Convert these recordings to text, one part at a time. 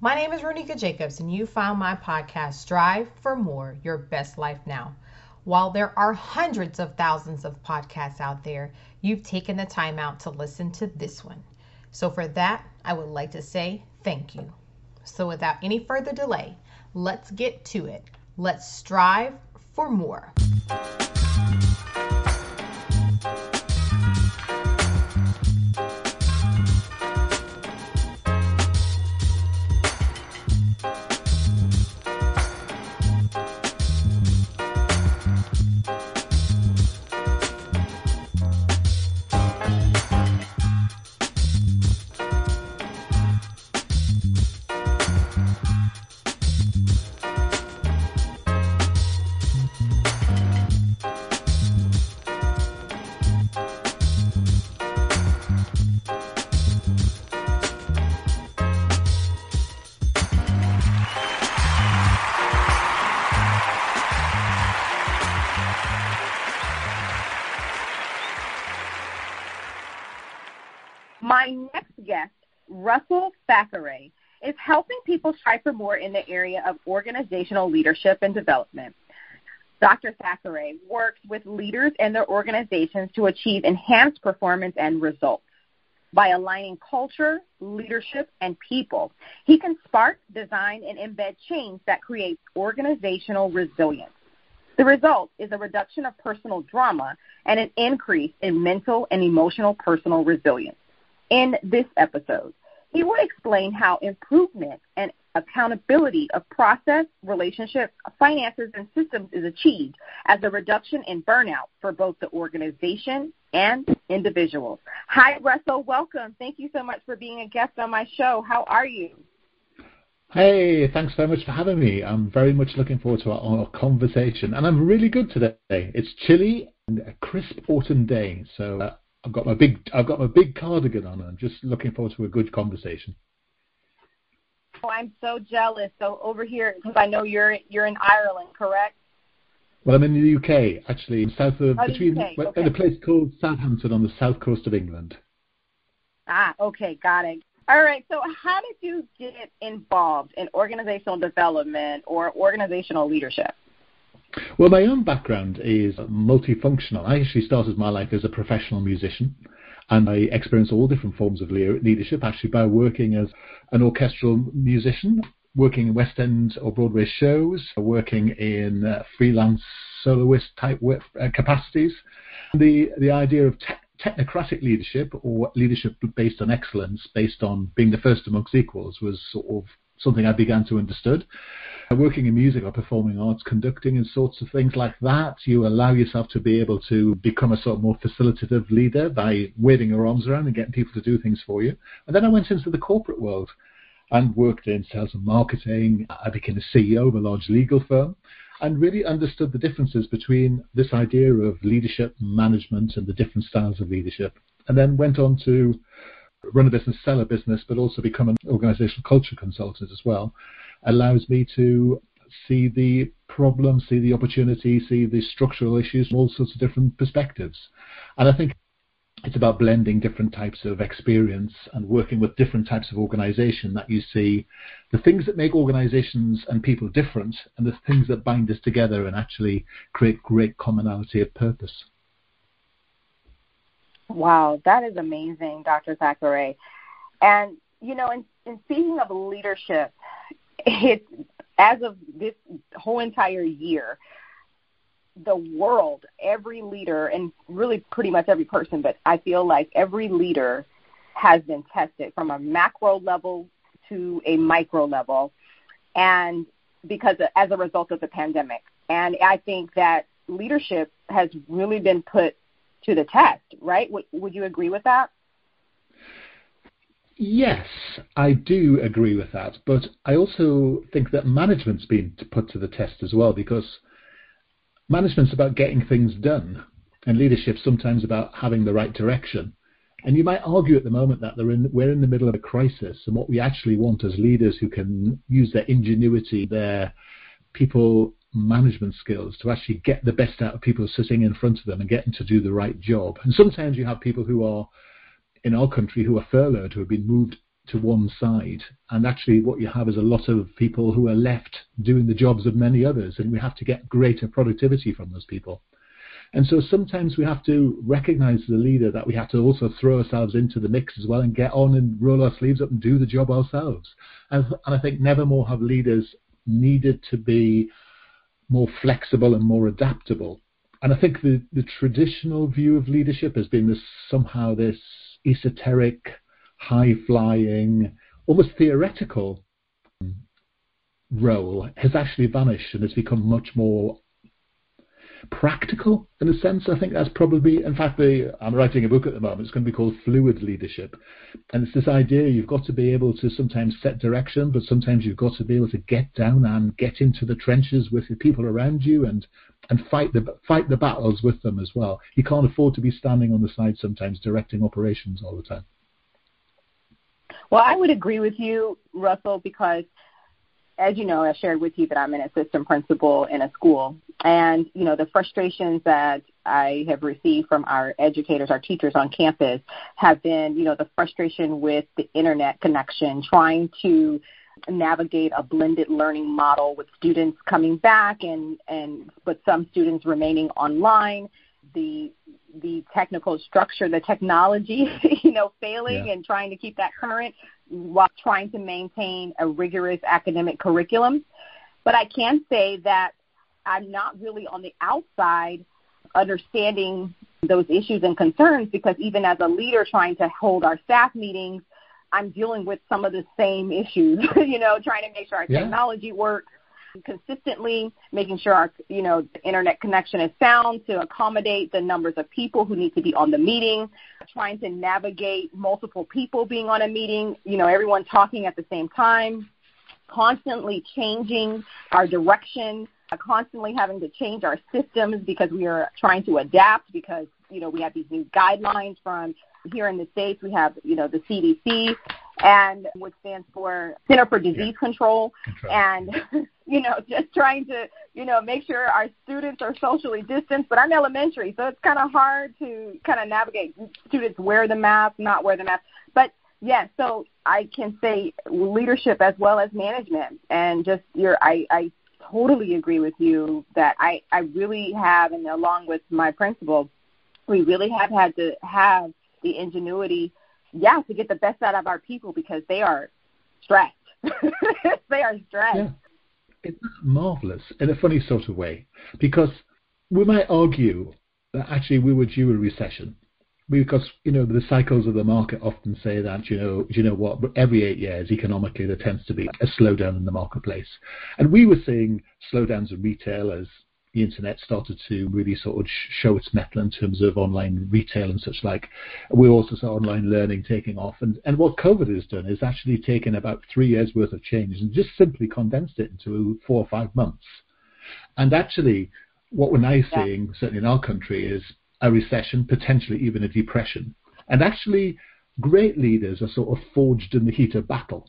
My name is Ronika Jacobs, and you found my podcast, Strive for More Your Best Life Now. While there are hundreds of thousands of podcasts out there, you've taken the time out to listen to this one. So, for that, I would like to say thank you. So, without any further delay, let's get to it. Let's strive for more. My next guest, Russell Thackeray, is helping people strive for more in the area of organizational leadership and development. Dr. Thackeray works with leaders and their organizations to achieve enhanced performance and results. By aligning culture, leadership, and people, he can spark, design, and embed change that creates organizational resilience. The result is a reduction of personal drama and an increase in mental and emotional personal resilience. In this episode, he will explain how improvement and accountability of process, relationships, finances, and systems is achieved as a reduction in burnout for both the organization and individuals. Hi, Russell. Welcome. Thank you so much for being a guest on my show. How are you? Hey, thanks very much for having me. I'm very much looking forward to our, our conversation, and I'm really good today. It's chilly and a crisp autumn day, so uh, I've got my big I've got my big cardigan on. I'm just looking forward to a good conversation. Oh, I'm so jealous. So over here, because I know you're you're in Ireland, correct? Well, I'm in the UK, actually, south of Oh, between UK, okay. in a place called Southampton on the south coast of England. Ah, okay, got it. All right. So how did you get involved in organizational development or organizational leadership? Well, my own background is multifunctional. I actually started my life as a professional musician, and I experienced all different forms of leadership actually by working as an orchestral musician, working in West End or Broadway shows, working in uh, freelance soloist type work, uh, capacities. The the idea of te- technocratic leadership or leadership based on excellence, based on being the first amongst equals, was sort of something I began to understood. Uh, Working in music or performing arts, conducting and sorts of things like that, you allow yourself to be able to become a sort of more facilitative leader by waving your arms around and getting people to do things for you. And then I went into the corporate world and worked in sales and marketing. I became a CEO of a large legal firm and really understood the differences between this idea of leadership, management, and the different styles of leadership. And then went on to run a business, sell a business, but also become an organizational culture consultant as well, allows me to see the problem, see the opportunity, see the structural issues from all sorts of different perspectives. And I think it's about blending different types of experience and working with different types of organization that you see the things that make organizations and people different and the things that bind us together and actually create great commonality of purpose. Wow, that is amazing, Dr. Thackeray. And you know, in, in speaking of leadership, it's as of this whole entire year, the world, every leader, and really pretty much every person, but I feel like every leader has been tested from a macro level to a micro level, and because as a result of the pandemic. And I think that leadership has really been put to the test, right? Would, would you agree with that? Yes, I do agree with that, but I also think that management's been put to the test as well because management's about getting things done, and leadership's sometimes about having the right direction. And you might argue at the moment that in, we're in the middle of a crisis, and what we actually want as leaders who can use their ingenuity, their people management skills to actually get the best out of people sitting in front of them and get them to do the right job. And sometimes you have people who are in our country who are furloughed, who have been moved to one side. And actually, what you have is a lot of people who are left doing the jobs of many others, and we have to get greater productivity from those people. And so sometimes we have to recognize as a leader that we have to also throw ourselves into the mix as well and get on and roll our sleeves up and do the job ourselves. And, and I think never more have leaders needed to be more flexible and more adaptable. And I think the, the traditional view of leadership has been this somehow this esoteric, high flying, almost theoretical role has actually vanished and has become much more practical in a sense. I think that's probably, in fact, the, I'm writing a book at the moment. It's going to be called Fluid Leadership, and it's this idea you've got to be able to sometimes set direction, but sometimes you've got to be able to get down and get into the trenches with the people around you and and fight the fight the battles with them as well. You can't afford to be standing on the side sometimes directing operations all the time. Well, I would agree with you, Russell, because as you know, I shared with you that I'm an assistant principal in a school. And, you know, the frustrations that I have received from our educators, our teachers on campus have been, you know, the frustration with the internet connection, trying to navigate a blended learning model with students coming back and, and but some students remaining online, the the technical structure, the technology, you know, failing yeah. and trying to keep that current while trying to maintain a rigorous academic curriculum. But I can say that I'm not really on the outside understanding those issues and concerns because even as a leader trying to hold our staff meetings, I'm dealing with some of the same issues, you know, trying to make sure our yeah. technology works consistently, making sure our you know the internet connection is sound to accommodate the numbers of people who need to be on the meeting, trying to navigate multiple people being on a meeting, you know, everyone talking at the same time, constantly changing our direction, constantly having to change our systems because we are trying to adapt because you know we have these new guidelines from here in the states. We have you know the CDC and which stands for Center for Disease yeah. Control, Control, and you know just trying to you know make sure our students are socially distanced. But I'm elementary, so it's kind of hard to kind of navigate. Students wear the mask, not wear the mask, but yes. Yeah, so I can say leadership as well as management, and just your I I totally agree with you that I I really have, and along with my principal, we really have had to have the ingenuity yeah, to get the best out of our people because they are stressed. they are stressed. Yeah. It's marvelous in a funny sort of way because we might argue that actually we were due a recession because you know the cycles of the market often say that you know you know what every eight years economically there tends to be a slowdown in the marketplace and we were seeing slowdowns in retail as the internet started to really sort of show its mettle in terms of online retail and such like. We also saw online learning taking off. And, and what COVID has done is actually taken about three years worth of change and just simply condensed it into four or five months. And actually, what we're now yeah. seeing, certainly in our country, is a recession, potentially even a depression. And actually, great leaders are sort of forged in the heat of battle.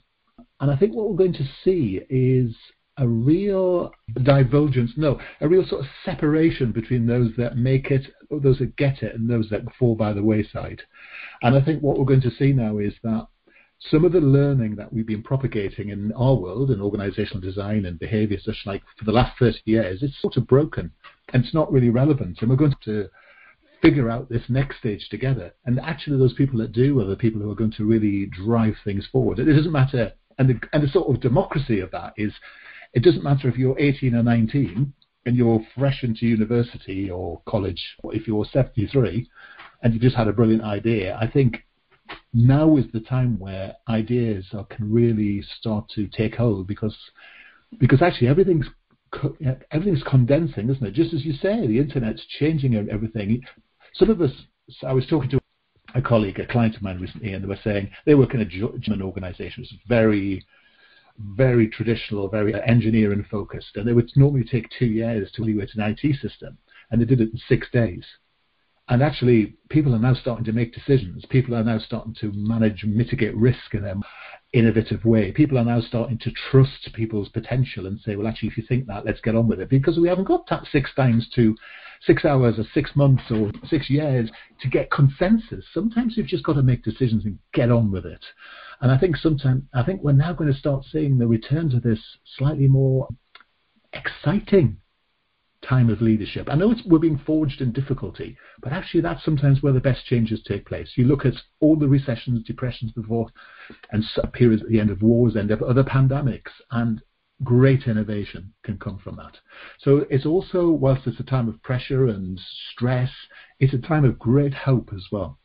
And I think what we're going to see is a real divergence, no, a real sort of separation between those that make it, those that get it, and those that fall by the wayside. And I think what we're going to see now is that some of the learning that we've been propagating in our world in organizational design and behavior, such like for the last 30 years, it's sort of broken and it's not really relevant. And we're going to figure out this next stage together. And actually, those people that do are the people who are going to really drive things forward. It doesn't matter. And the, and the sort of democracy of that is it doesn't matter if you're 18 or 19 and you're fresh into university or college, or if you're 73 and you just had a brilliant idea. I think now is the time where ideas are, can really start to take hold because because actually everything's everything's condensing, isn't it? Just as you say, the internet's changing everything. Some of us, I was talking to a colleague, a client of mine recently, and they were saying they work in a German organization, which is very very traditional, very engineering focused, and it would normally take two years to evaluate an IT system, and they did it in six days. And actually, people are now starting to make decisions. People are now starting to manage, mitigate risk in an innovative way. People are now starting to trust people's potential and say, well, actually, if you think that, let's get on with it, because we haven't got that six times to six hours or six months or six years to get consensus. Sometimes you've just got to make decisions and get on with it. And I think sometimes I think we're now going to start seeing the return to this slightly more exciting time of leadership. I know we're being forged in difficulty, but actually that's sometimes where the best changes take place. You look at all the recessions, depressions before, and periods at the end of wars, end of other pandemics, and great innovation can come from that. So it's also, whilst it's a time of pressure and stress, it's a time of great hope as well.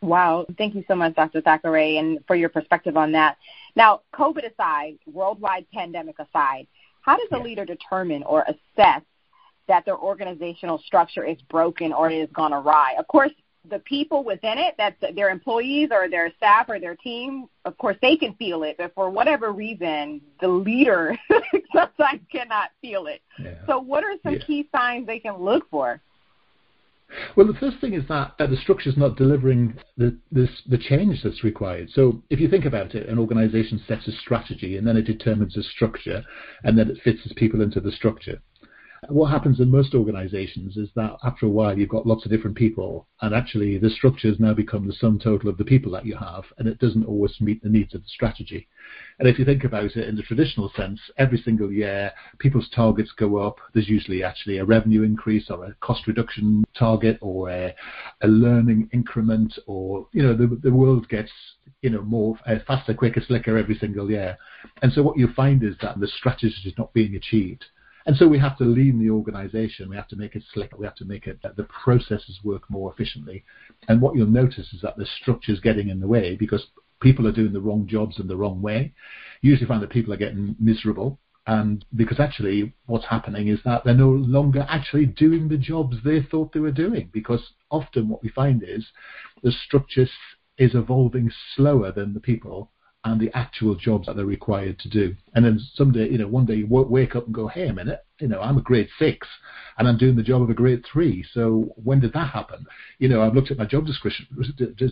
Wow. Thank you so much, Dr. Thackeray, and for your perspective on that. Now, COVID aside, worldwide pandemic aside, how does a leader determine or assess that their organizational structure is broken or it has gone awry? Of course, the people within it, that's their employees or their staff or their team, of course, they can feel it, but for whatever reason, the leader sometimes cannot feel it. Yeah. So, what are some yeah. key signs they can look for? Well, the first thing is that uh, the structure is not delivering the, this, the change that's required. So, if you think about it, an organization sets a strategy and then it determines a structure and then it fits its people into the structure. What happens in most organizations is that after a while you've got lots of different people, and actually the structure has now become the sum total of the people that you have, and it doesn't always meet the needs of the strategy. And if you think about it in the traditional sense, every single year people's targets go up. There's usually actually a revenue increase or a cost reduction target or a, a learning increment, or you know the the world gets you know more uh, faster, quicker, slicker every single year. And so what you find is that the strategy is not being achieved. And so we have to lean the organization, we have to make it slick, we have to make it that the processes work more efficiently. And what you'll notice is that the structure is getting in the way because people are doing the wrong jobs in the wrong way. You usually find that people are getting miserable and because actually what's happening is that they're no longer actually doing the jobs they thought they were doing because often what we find is the structure is evolving slower than the people and the actual jobs that they're required to do. And then someday, you know, one day you wake up and go, hey, a minute, you know, I'm a grade six and I'm doing the job of a grade three. So when did that happen? You know, I've looked at my job description,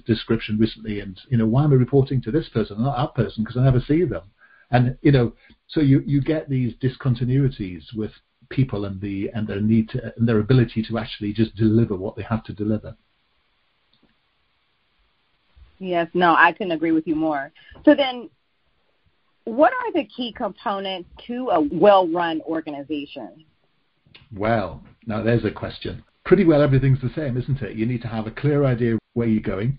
description recently and, you know, why am I reporting to this person, not that person, because I never see them. And, you know, so you, you get these discontinuities with people and the and their need to and their ability to actually just deliver what they have to deliver. Yes, no, I couldn't agree with you more. So then, what are the key components to a well run organization? Well, now there's a question. Pretty well everything's the same, isn't it? You need to have a clear idea where you're going.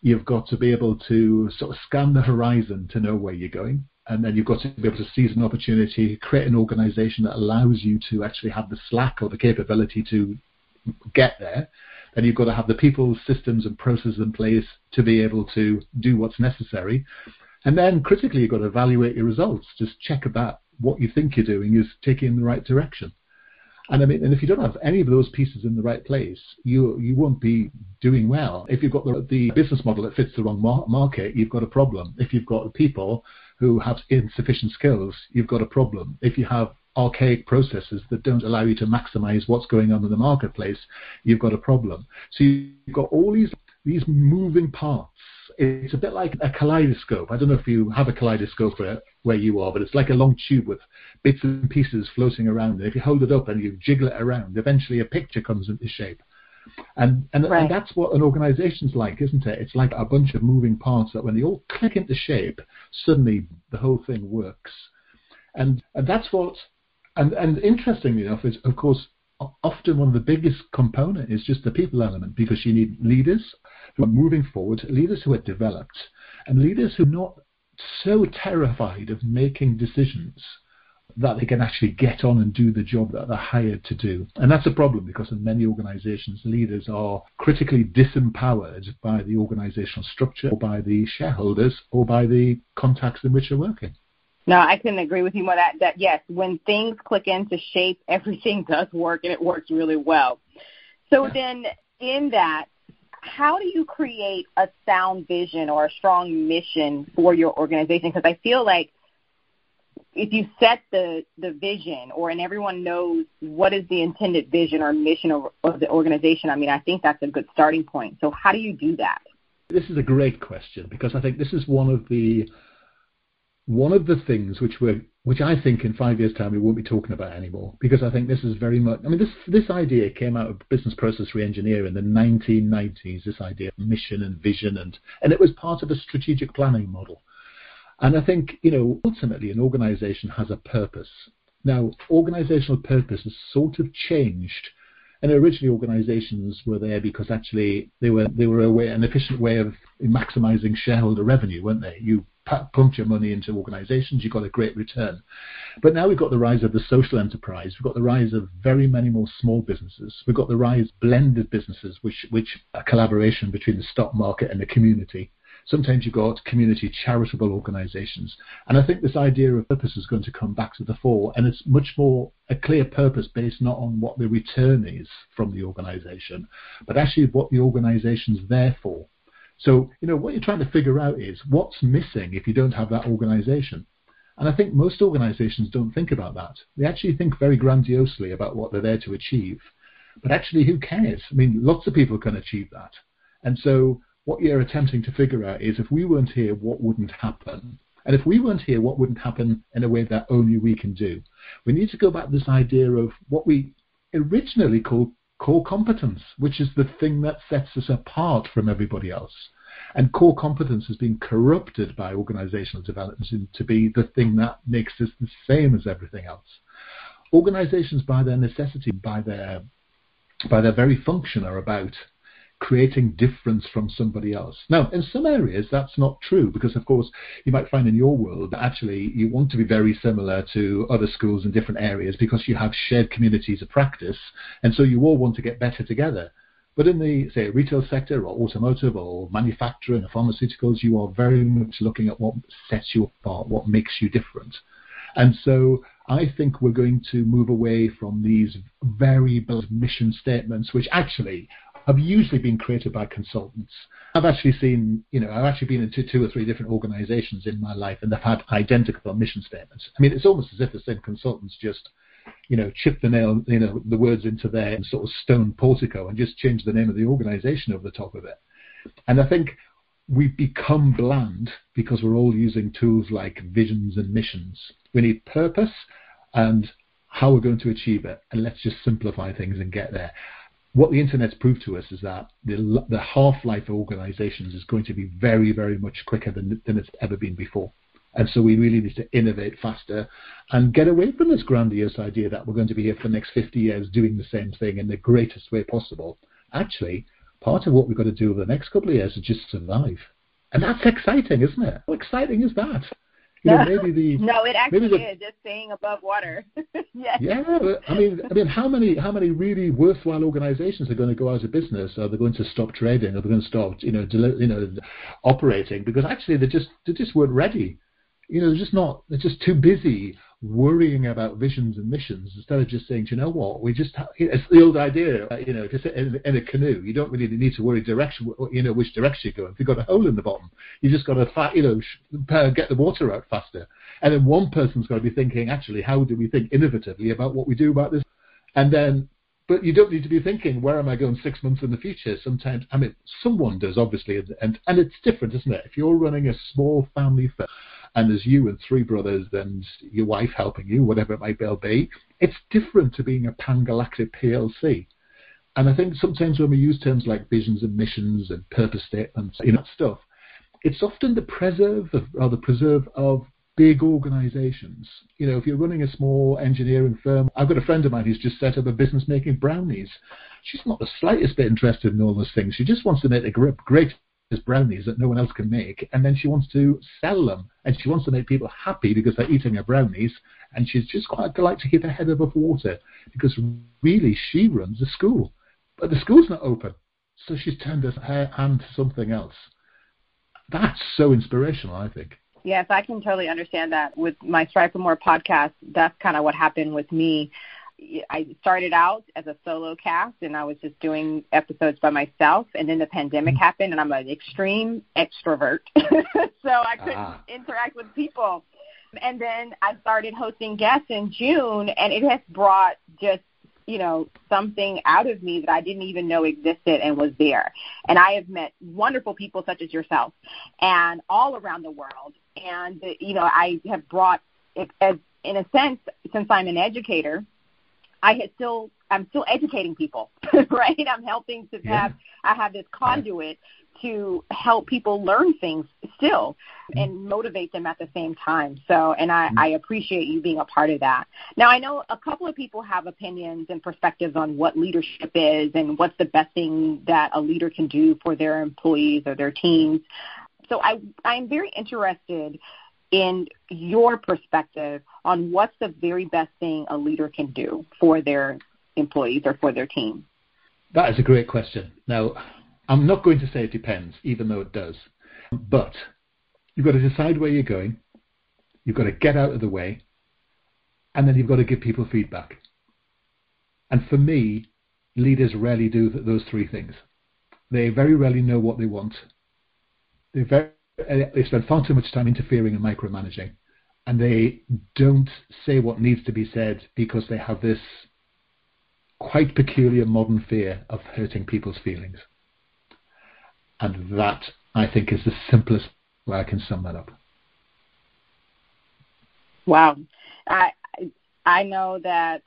You've got to be able to sort of scan the horizon to know where you're going. And then you've got to be able to seize an opportunity, create an organization that allows you to actually have the slack or the capability to get there and you've got to have the people, systems, and processes in place to be able to do what's necessary. And then critically, you've got to evaluate your results. Just check that what you think you're doing is taking in the right direction. And I mean, and if you don't have any of those pieces in the right place, you you won't be doing well. If you've got the, the business model that fits the wrong mar- market, you've got a problem. If you've got people who have insufficient skills, you've got a problem. If you have archaic processes that don't allow you to maximize what's going on in the marketplace, you've got a problem. So you've got all these these moving parts. It's a bit like a kaleidoscope. I don't know if you have a kaleidoscope where, where you are, but it's like a long tube with bits and pieces floating around. And if you hold it up and you jiggle it around, eventually a picture comes into shape. And and, right. and that's what an organization's like, isn't it? It's like a bunch of moving parts that when they all click into shape, suddenly the whole thing works. And and that's what and, and interestingly enough, is of course often one of the biggest component is just the people element because you need leaders who are moving forward, leaders who are developed, and leaders who are not so terrified of making decisions that they can actually get on and do the job that they're hired to do. And that's a problem because in many organizations, leaders are critically disempowered by the organizational structure, or by the shareholders, or by the contacts in which they're working. No, I couldn't agree with you more. That that yes, when things click into shape, everything does work and it works really well. So then, in that, how do you create a sound vision or a strong mission for your organization? Because I feel like if you set the the vision, or and everyone knows what is the intended vision or mission of, of the organization, I mean, I think that's a good starting point. So how do you do that? This is a great question because I think this is one of the one of the things which we're which I think in five years' time we won't be talking about anymore because I think this is very much. I mean, this this idea came out of business process reengineering in the 1990s. This idea of mission and vision, and and it was part of a strategic planning model. And I think you know ultimately an organisation has a purpose. Now, organisational purpose has sort of changed and originally, organisations were there because actually they were they were a way, an efficient way of maximising shareholder revenue, weren't they? You pumped your money into organisations, you got a great return. But now we've got the rise of the social enterprise. We've got the rise of very many more small businesses. We've got the rise of blended businesses, which which a collaboration between the stock market and the community. Sometimes you've got community charitable organisations. And I think this idea of purpose is going to come back to the fore, and it's much more a clear purpose based not on what the return is from the organisation, but actually what the organisation's there for. So, you know, what you're trying to figure out is what's missing if you don't have that organisation. And I think most organisations don't think about that. They actually think very grandiosely about what they're there to achieve. But actually, who cares? I mean, lots of people can achieve that. And so what you're attempting to figure out is if we weren't here, what wouldn't happen? And if we weren't here, what wouldn't happen in a way that only we can do? We need to go back to this idea of what we originally called core competence, which is the thing that sets us apart from everybody else. And core competence has been corrupted by organizational development to be the thing that makes us the same as everything else. Organizations, by their necessity, by their by their very function, are about creating difference from somebody else. Now, in some areas, that's not true because, of course, you might find in your world that actually you want to be very similar to other schools in different areas because you have shared communities of practice, and so you all want to get better together. But in the, say, retail sector or automotive or manufacturing or pharmaceuticals, you are very much looking at what sets you apart, what makes you different. And so I think we're going to move away from these very mission statements, which actually have usually been created by consultants. I've actually seen, you know, I've actually been into two or three different organizations in my life and they've had identical mission statements. I mean, it's almost as if the same consultants just, you know, chip the nail, you know, the words into their sort of stone portico and just change the name of the organization over the top of it. And I think we've become bland because we're all using tools like visions and missions. We need purpose and how we're going to achieve it, and let's just simplify things and get there what the internet's proved to us is that the, the half-life of organizations is going to be very, very much quicker than, than it's ever been before. And so we really need to innovate faster and get away from this grandiose idea that we're going to be here for the next 50 years doing the same thing in the greatest way possible. Actually, part of what we've got to do over the next couple of years is just survive. And that's exciting, isn't it? How exciting is that? You know, maybe the no, it actually the, is just staying above water. yes. Yeah, I mean, I mean, how many how many really worthwhile organisations are going to go out of business? Are they going to stop trading? Are they going to stop, you know, deli- you know, operating because actually they just they just weren't ready. You know, they're just not. They're just too busy worrying about visions and missions instead of just saying, you know what, we just have, it's the old idea, uh, you know, sit in, in, a canoe, you don't really need to worry direction, you know, which direction you're going. If you've got a hole in the bottom, you just got to, you know, get the water out faster. And then one person's got to be thinking, actually, how do we think innovatively about what we do about this? And then but you don't need to be thinking, where am I going six months in the future? Sometimes, I mean, someone does, obviously, and, and it's different, isn't it? If you're running a small family firm, and there's you and three brothers and your wife helping you, whatever it might be, it's different to being a pan-galactic PLC. And I think sometimes when we use terms like visions and missions and purpose statements, you know, stuff, it's often the preserve of, or the preserve of big organizations. You know, if you're running a small engineering firm, I've got a friend of mine who's just set up a business making brownies. She's not the slightest bit interested in all those things. She just wants to make a great brownies that no one else can make, and then she wants to sell them, and she wants to make people happy because they're eating her brownies, and she's just quite like to keep her head above water because really she runs a school, but the school's not open, so she's turned her hand to something else. That's so inspirational, I think. Yes, I can totally understand that. With my Strive for More podcast, that's kind of what happened with me. I started out as a solo cast and I was just doing episodes by myself and then the pandemic mm-hmm. happened and I'm an extreme extrovert. so I couldn't ah. interact with people. And then I started hosting guests in June and it has brought just you know, something out of me that I didn't even know existed and was there. And I have met wonderful people such as yourself and all around the world and you know I have brought, as in a sense, since I'm an educator, I had still I'm still educating people, right? I'm helping to have I have this conduit to help people learn things still mm-hmm. and motivate them at the same time. So, and I, mm-hmm. I appreciate you being a part of that. Now, I know a couple of people have opinions and perspectives on what leadership is and what's the best thing that a leader can do for their employees or their teams. So, I, I'm very interested in your perspective on what's the very best thing a leader can do for their employees or for their team? That is a great question. Now, I'm not going to say it depends, even though it does. But you've got to decide where you're going, you've got to get out of the way, and then you've got to give people feedback. And for me, leaders rarely do those three things. They very rarely know what they want. They very eh, they spend far too much time interfering and micromanaging, and they don't say what needs to be said because they have this quite peculiar modern fear of hurting people's feelings. And that, I think, is the simplest way I can sum that up. Wow. I I know that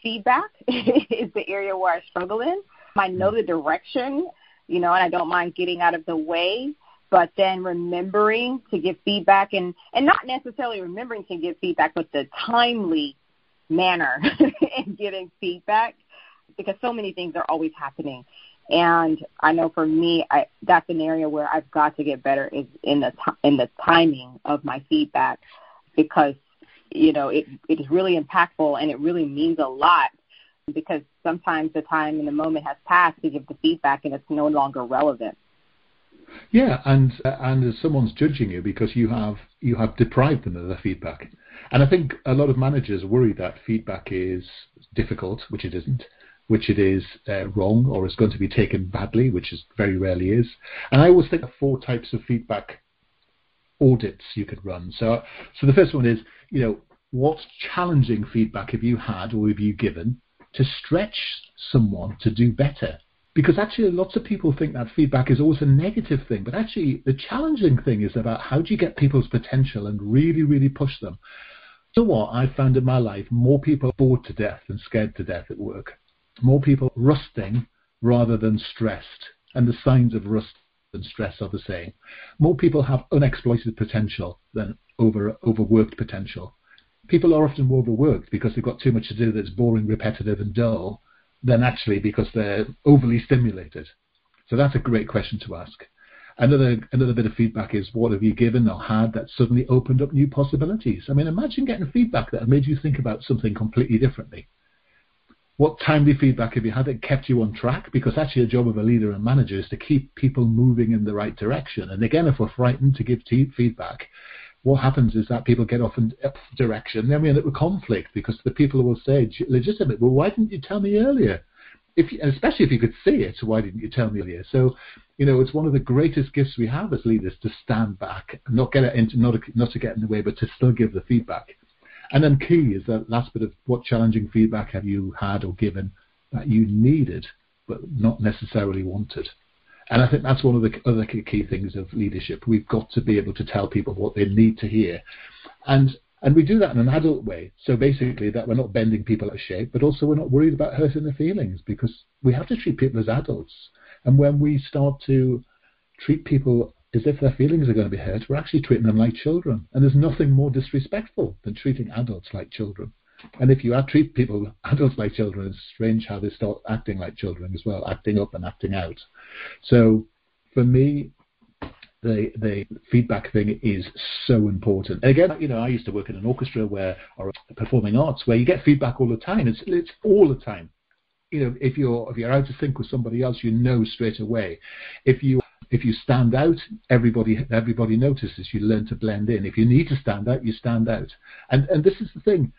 feedback is the area where I struggle in. I know the direction, you know, and I don't mind getting out of the way, but then remembering to give feedback and and not necessarily remembering to give feedback, but the timely manner in giving feedback because so many things are always happening. And I know for me, I, that's an area where I've got to get better is in the in the timing of my feedback because you know it it is really impactful and it really means a lot because sometimes the time and the moment has passed to give the feedback and it's no longer relevant. Yeah, and and someone's judging you because you have you have deprived them of the feedback. And I think a lot of managers worry that feedback is difficult, which it isn't, which it is uh, wrong or is going to be taken badly, which is very rarely is. And I always think of four types of feedback audits you could run. So, so the first one is, you know, what challenging feedback have you had or have you given to stretch someone to do better? Because actually, lots of people think that feedback is always a negative thing, but actually, the challenging thing is about how do you get people's potential and really, really push them. So what I've found in my life, more people bored to death than scared to death at work. More people rusting rather than stressed. And the signs of rust and stress are the same. More people have unexploited potential than over overworked potential. People are often overworked because they've got too much to do that's boring, repetitive, and dull, than actually because they're overly stimulated. So that's a great question to ask. Another another bit of feedback is what have you given or had that suddenly opened up new possibilities? I mean, imagine getting feedback that made you think about something completely differently. What timely feedback have you had that kept you on track? Because actually, the job of a leader and manager is to keep people moving in the right direction. And again, if we're frightened to give feedback, what happens is that people get off in direction. Then we end up with conflict because the people will say, legitimate, well, why didn't you tell me earlier? If you, especially if you could see it, why didn't you tell me earlier? So, you know, it's one of the greatest gifts we have as leaders to stand back, not get into, not, not to get in the way, but to still give the feedback. And then key is that last bit of what challenging feedback have you had or given that you needed but not necessarily wanted. And I think that's one of the other key things of leadership. We've got to be able to tell people what they need to hear. And and we do that in an adult way. So basically that we're not bending people out of shape, but also we're not worried about hurting their feelings because we have to treat people as adults. And when we start to treat people as if their feelings are going to be hurt, we're actually treating them like children. And there's nothing more disrespectful than treating adults like children. And if you treat people, adults like children, it's strange how they start acting like children as well, acting up and acting out. So for me, the the feedback thing is so important. Again, you know, I used to work in an orchestra where or performing arts where you get feedback all the time. It's it's all the time. You know, if you're if you're out of sync with somebody else, you know straight away. If you if you stand out, everybody everybody notices. You learn to blend in. If you need to stand out, you stand out. And and this is the thing.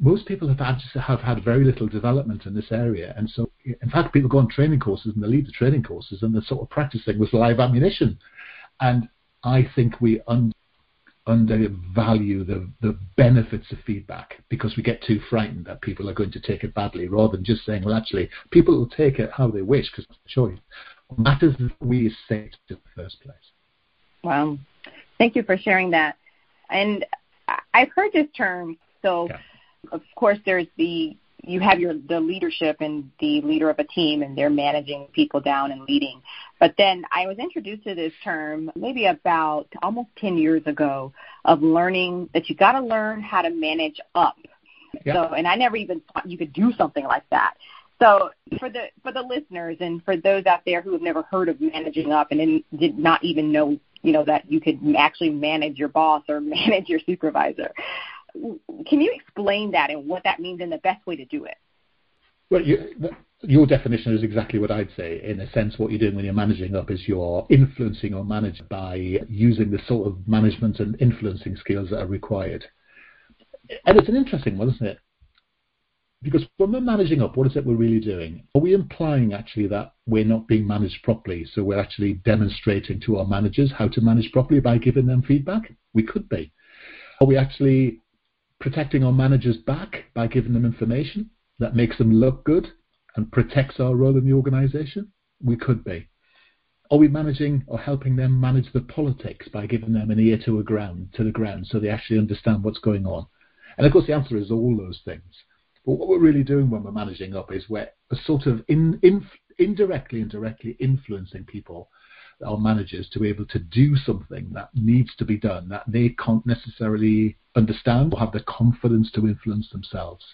Most people have had have had very little development in this area, and so in fact, people go on training courses and they leave the training courses and they're sort of practicing with live ammunition. And I think we un- undervalue the, the benefits of feedback because we get too frightened that people are going to take it badly rather than just saying, well, actually, people will take it how they wish because it's a choice matters that we say it in the first place. Wow. Thank you for sharing that. And I've heard this term. So, yeah. Of course, there's the you have your the leadership and the leader of a team and they're managing people down and leading. But then I was introduced to this term maybe about almost 10 years ago of learning that you got to learn how to manage up. Yeah. So and I never even thought you could do something like that. So for the for the listeners and for those out there who have never heard of managing up and did not even know you know that you could actually manage your boss or manage your supervisor, can you explain that and what that means and the best way to do it? Well, you, your definition is exactly what I'd say. In a sense, what you're doing when you're managing up is you're influencing or managing by using the sort of management and influencing skills that are required. And it's an interesting one, isn't it? Because when we're managing up, what is it we're really doing? Are we implying actually that we're not being managed properly? So we're actually demonstrating to our managers how to manage properly by giving them feedback? We could be. Are we actually protecting our managers back by giving them information that makes them look good and protects our role in the organization? We could be. Are we managing or helping them manage the politics by giving them an ear to a ground to the ground so they actually understand what's going on? And of course the answer is all those things. But what we're really doing when we're managing up is we're sort of in, in, indirectly and directly influencing people, our managers, to be able to do something that needs to be done that they can't necessarily understand or have the confidence to influence themselves.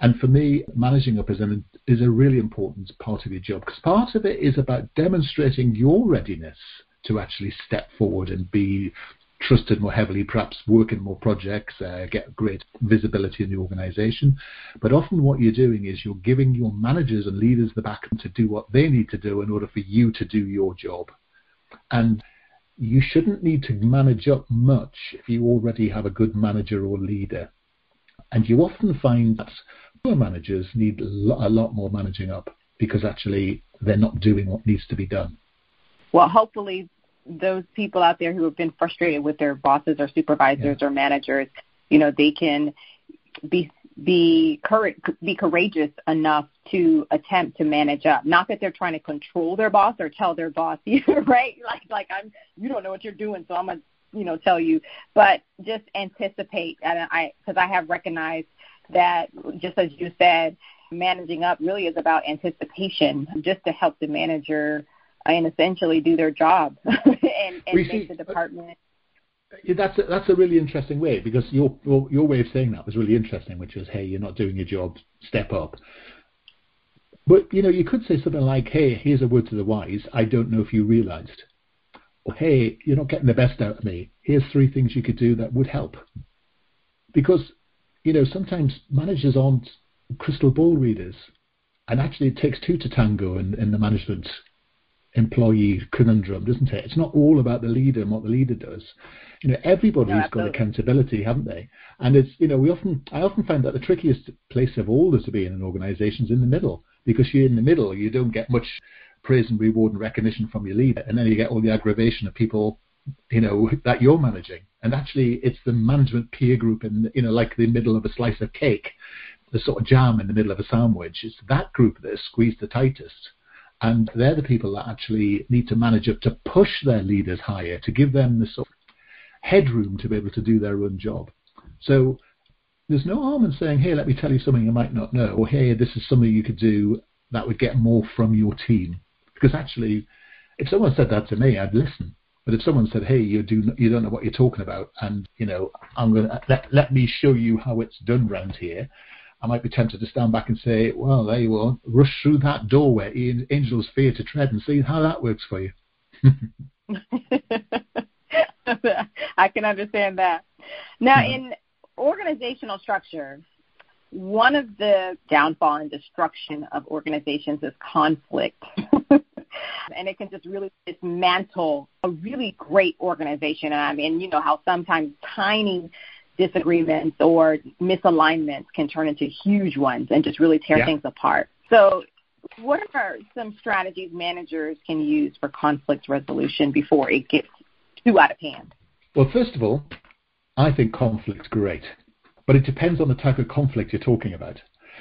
And for me, managing up is, an, is a really important part of your job because part of it is about demonstrating your readiness to actually step forward and be trusted more heavily, perhaps work in more projects, uh, get great visibility in the organization. But often what you're doing is you're giving your managers and leaders the backing to do what they need to do in order for you to do your job. And you shouldn't need to manage up much if you already have a good manager or leader. And you often find that poor managers need a lot more managing up because actually they're not doing what needs to be done. Well, hopefully those people out there who have been frustrated with their bosses or supervisors yeah. or managers, you know, they can be be courage, be courageous enough to attempt to manage up. Not that they're trying to control their boss or tell their boss, right? Like like I'm you don't know what you're doing, so I'm gonna you know tell you, but just anticipate. And I because I have recognized that just as you said, managing up really is about anticipation, just to help the manager and essentially do their job and, and make see, the uh, department. That's a, that's a really interesting way because your, your your way of saying that was really interesting, which was, hey, you're not doing your job, step up. But you know, you could say something like, hey, here's a word to the wise. I don't know if you realised. Or hey, you're not getting the best out of me. Here's three things you could do that would help. Because you know, sometimes managers aren't crystal ball readers, and actually, it takes two to tango in, in the management employee conundrum, doesn't it? It's not all about the leader and what the leader does. You know, everybody's no, got accountability, haven't they? And it's you know, we often I often find that the trickiest place of all to be in an organisation is in the middle because you're in the middle, you don't get much praise and reward and recognition from your leader, and then you get all the aggravation of people, you know, that you're managing. And actually, it's the management peer group in you know, like the middle of a slice of cake, the sort of jam in the middle of a sandwich. It's that group that is squeezed the tightest. And they're the people that actually need to manage up to push their leaders higher, to give them the sort of headroom to be able to do their own job. So there's no harm in saying, hey, let me tell you something you might not know, or hey, this is something you could do that would get more from your team. Because actually, if someone said that to me, I'd listen. But if someone said, "Hey, you do you don't know what you're talking about," and you know, I'm gonna let let me show you how it's done round here, I might be tempted to stand back and say, well, there you are, rush through that doorway angels fear to tread and see how that works for you. I can understand that. Now, in organizational structure, one of the downfall and destruction of organizations is conflict. and it can just really dismantle a really great organization. And I mean, you know how sometimes tiny disagreements or misalignments can turn into huge ones and just really tear yeah. things apart. So, what are some strategies managers can use for conflict resolution before it gets too out of hand? Well, first of all, I think conflict's great, but it depends on the type of conflict you're talking about.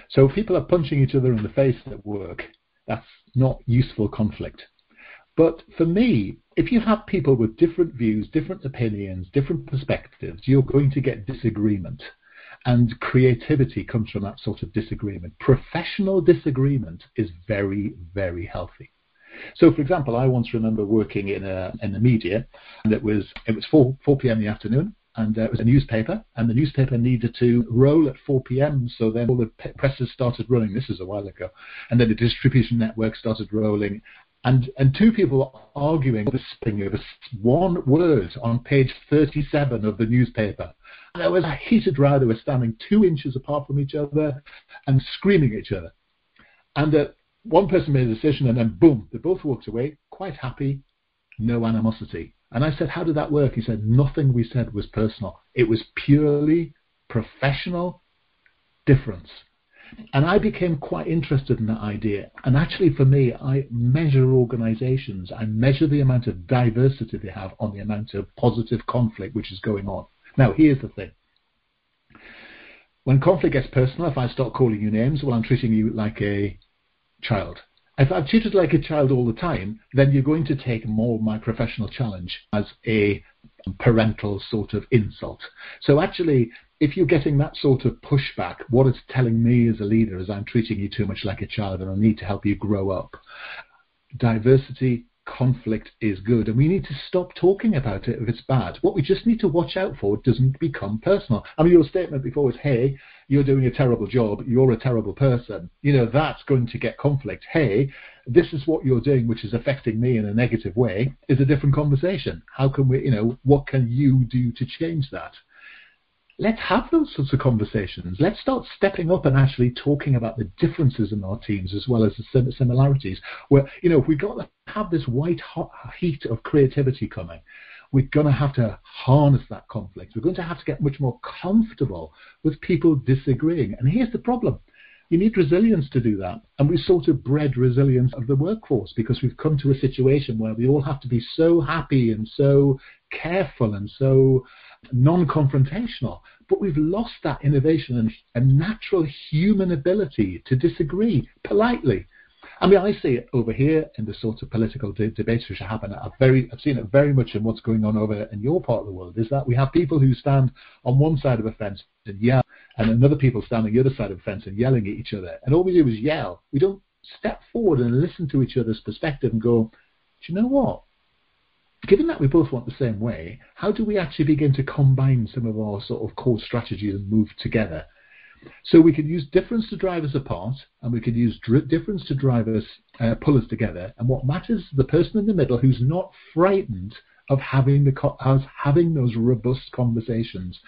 So, if people are punching each other in the face at work, that's not useful conflict. But for me, if you have people with different views, different opinions, different perspectives, you're going to get disagreement. And creativity comes from that sort of disagreement. Professional disagreement is very, very healthy. So, for example, I once remember working in a in the media, and it was it was 4 4 p.m. in the afternoon, and uh, it was a newspaper, and the newspaper needed to roll at 4 p.m. So then all the presses started running. This is a while ago, and then the distribution network started rolling, and and two people were arguing over spelling of one word on page 37 of the newspaper. And there was a heated row. They were standing two inches apart from each other and screaming at each other. And uh, one person made a decision, and then boom, they both walked away, quite happy, no animosity. And I said, How did that work? He said, Nothing we said was personal. It was purely professional difference. And I became quite interested in that idea. And actually, for me, I measure organizations, I measure the amount of diversity they have on the amount of positive conflict which is going on. Now, here's the thing. When conflict gets personal, if I start calling you names, well, I'm treating you like a child. If I'm treated like a child all the time, then you're going to take more of my professional challenge as a parental sort of insult. So actually, if you're getting that sort of pushback, what it's telling me as a leader is I'm treating you too much like a child and I need to help you grow up. Diversity, conflict is good and we need to stop talking about it if it's bad. What we just need to watch out for doesn't become personal. I mean, your statement before was, hey, you're doing a terrible job, you're a terrible person. You know, that's going to get conflict. Hey, this is what you're doing, which is affecting me in a negative way, is a different conversation. How can we, you know, what can you do to change that? Let's have those sorts of conversations. Let's start stepping up and actually talking about the differences in our teams as well as the similarities. Where, you know, if we've got to have this white hot heat of creativity coming, we're going to have to harness that conflict. We're going to have to get much more comfortable with people disagreeing. And here's the problem. You need resilience to do that. And we sort of bred resilience of the workforce because we've come to a situation where we all have to be so happy and so careful and so non-confrontational, but we've lost that innovation and natural human ability to disagree politely. I mean, I see it over here in the sort of political de- debates which happen. I've very, I've seen it very much in what's going on over in your part of the world. Is that we have people who stand on one side of a fence and yell, and another people stand on the other side of a fence and yelling at each other, and all we do is yell. We don't step forward and listen to each other's perspective and go, do you know what? Given that we both want the same way, how do we actually begin to combine some of our sort of core strategies and move together? So we can use difference to drive us apart, and we can use difference to drive us, uh, pull us together. And what matters is the person in the middle who's not frightened of having the of having those robust conversations.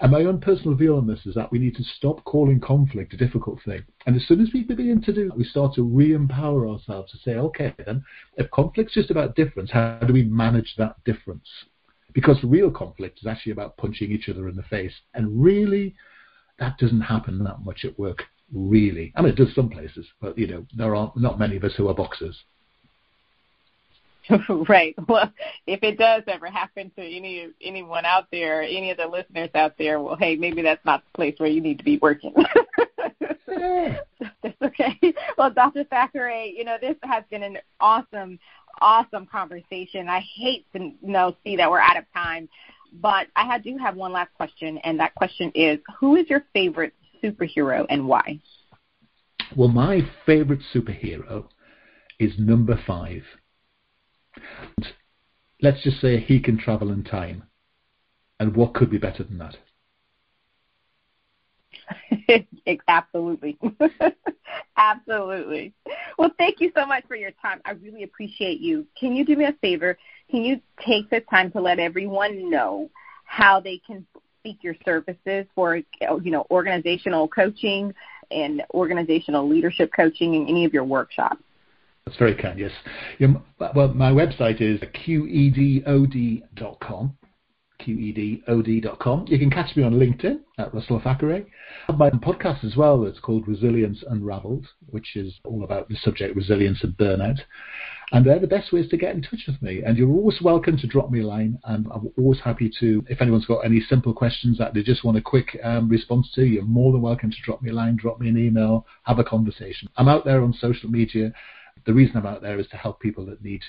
And my own personal view on this is that we need to stop calling conflict a difficult thing. And as soon as we begin to do that, we start to re-empower ourselves to say, okay, then if conflict's just about difference, how do we manage that difference? Because real conflict is actually about punching each other in the face. And really, that doesn't happen that much at work, really. I mean, it does some places, but, you know, there aren't not many of us who are boxers. right. Well, if it does ever happen to any anyone out there, any of the listeners out there, well, hey, maybe that's not the place where you need to be working. that's okay. Well, Dr. Thackeray, you know this has been an awesome, awesome conversation. I hate to you know see that we're out of time, but I do have one last question, and that question is: Who is your favorite superhero and why? Well, my favorite superhero is number five let's just say he can travel in time. And what could be better than that? Absolutely. Absolutely. Well, thank you so much for your time. I really appreciate you. Can you do me a favor? Can you take the time to let everyone know how they can seek your services for, you know, organizational coaching and organizational leadership coaching in any of your workshops? That's very kind, yes. well, my website is qedod.com. QEDOD.com. You can catch me on LinkedIn at Russell Thackeray. I have my podcast as well that's called Resilience Unraveled, which is all about the subject resilience and burnout. And they're the best ways to get in touch with me. And you're always welcome to drop me a line. And I'm always happy to, if anyone's got any simple questions that they just want a quick um, response to, you're more than welcome to drop me a line, drop me an email, have a conversation. I'm out there on social media the reason I'm out there is to help people that need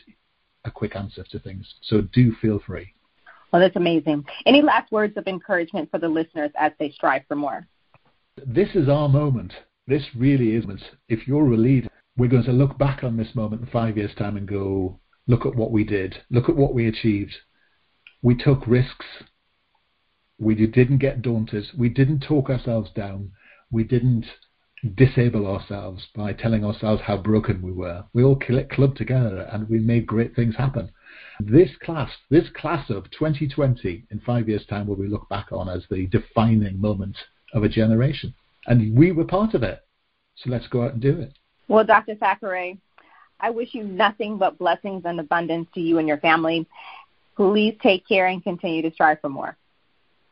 a quick answer to things. So do feel free. Well, that's amazing. Any last words of encouragement for the listeners as they strive for more? This is our moment. This really is. If you're a leader, we're going to look back on this moment in five years' time and go, look at what we did, look at what we achieved. We took risks. We didn't get daunted. We didn't talk ourselves down. We didn't disable ourselves by telling ourselves how broken we were. We all clubbed together and we made great things happen. This class, this class of 2020, in five years' time, will be looked back on as the defining moment of a generation. And we were part of it. So let's go out and do it. Well, Dr. Thackeray, I wish you nothing but blessings and abundance to you and your family. Please take care and continue to strive for more.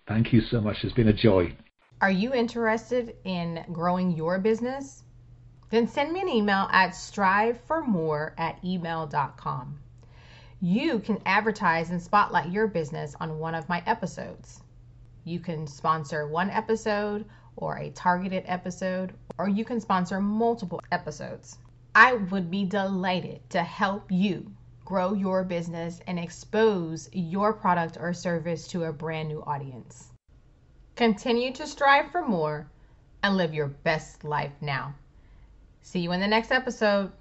Thank you so much. It's been a joy. Are you interested in growing your business? Then send me an email at striveformore at email.com. You can advertise and spotlight your business on one of my episodes. You can sponsor one episode or a targeted episode, or you can sponsor multiple episodes. I would be delighted to help you grow your business and expose your product or service to a brand new audience. Continue to strive for more and live your best life now. See you in the next episode.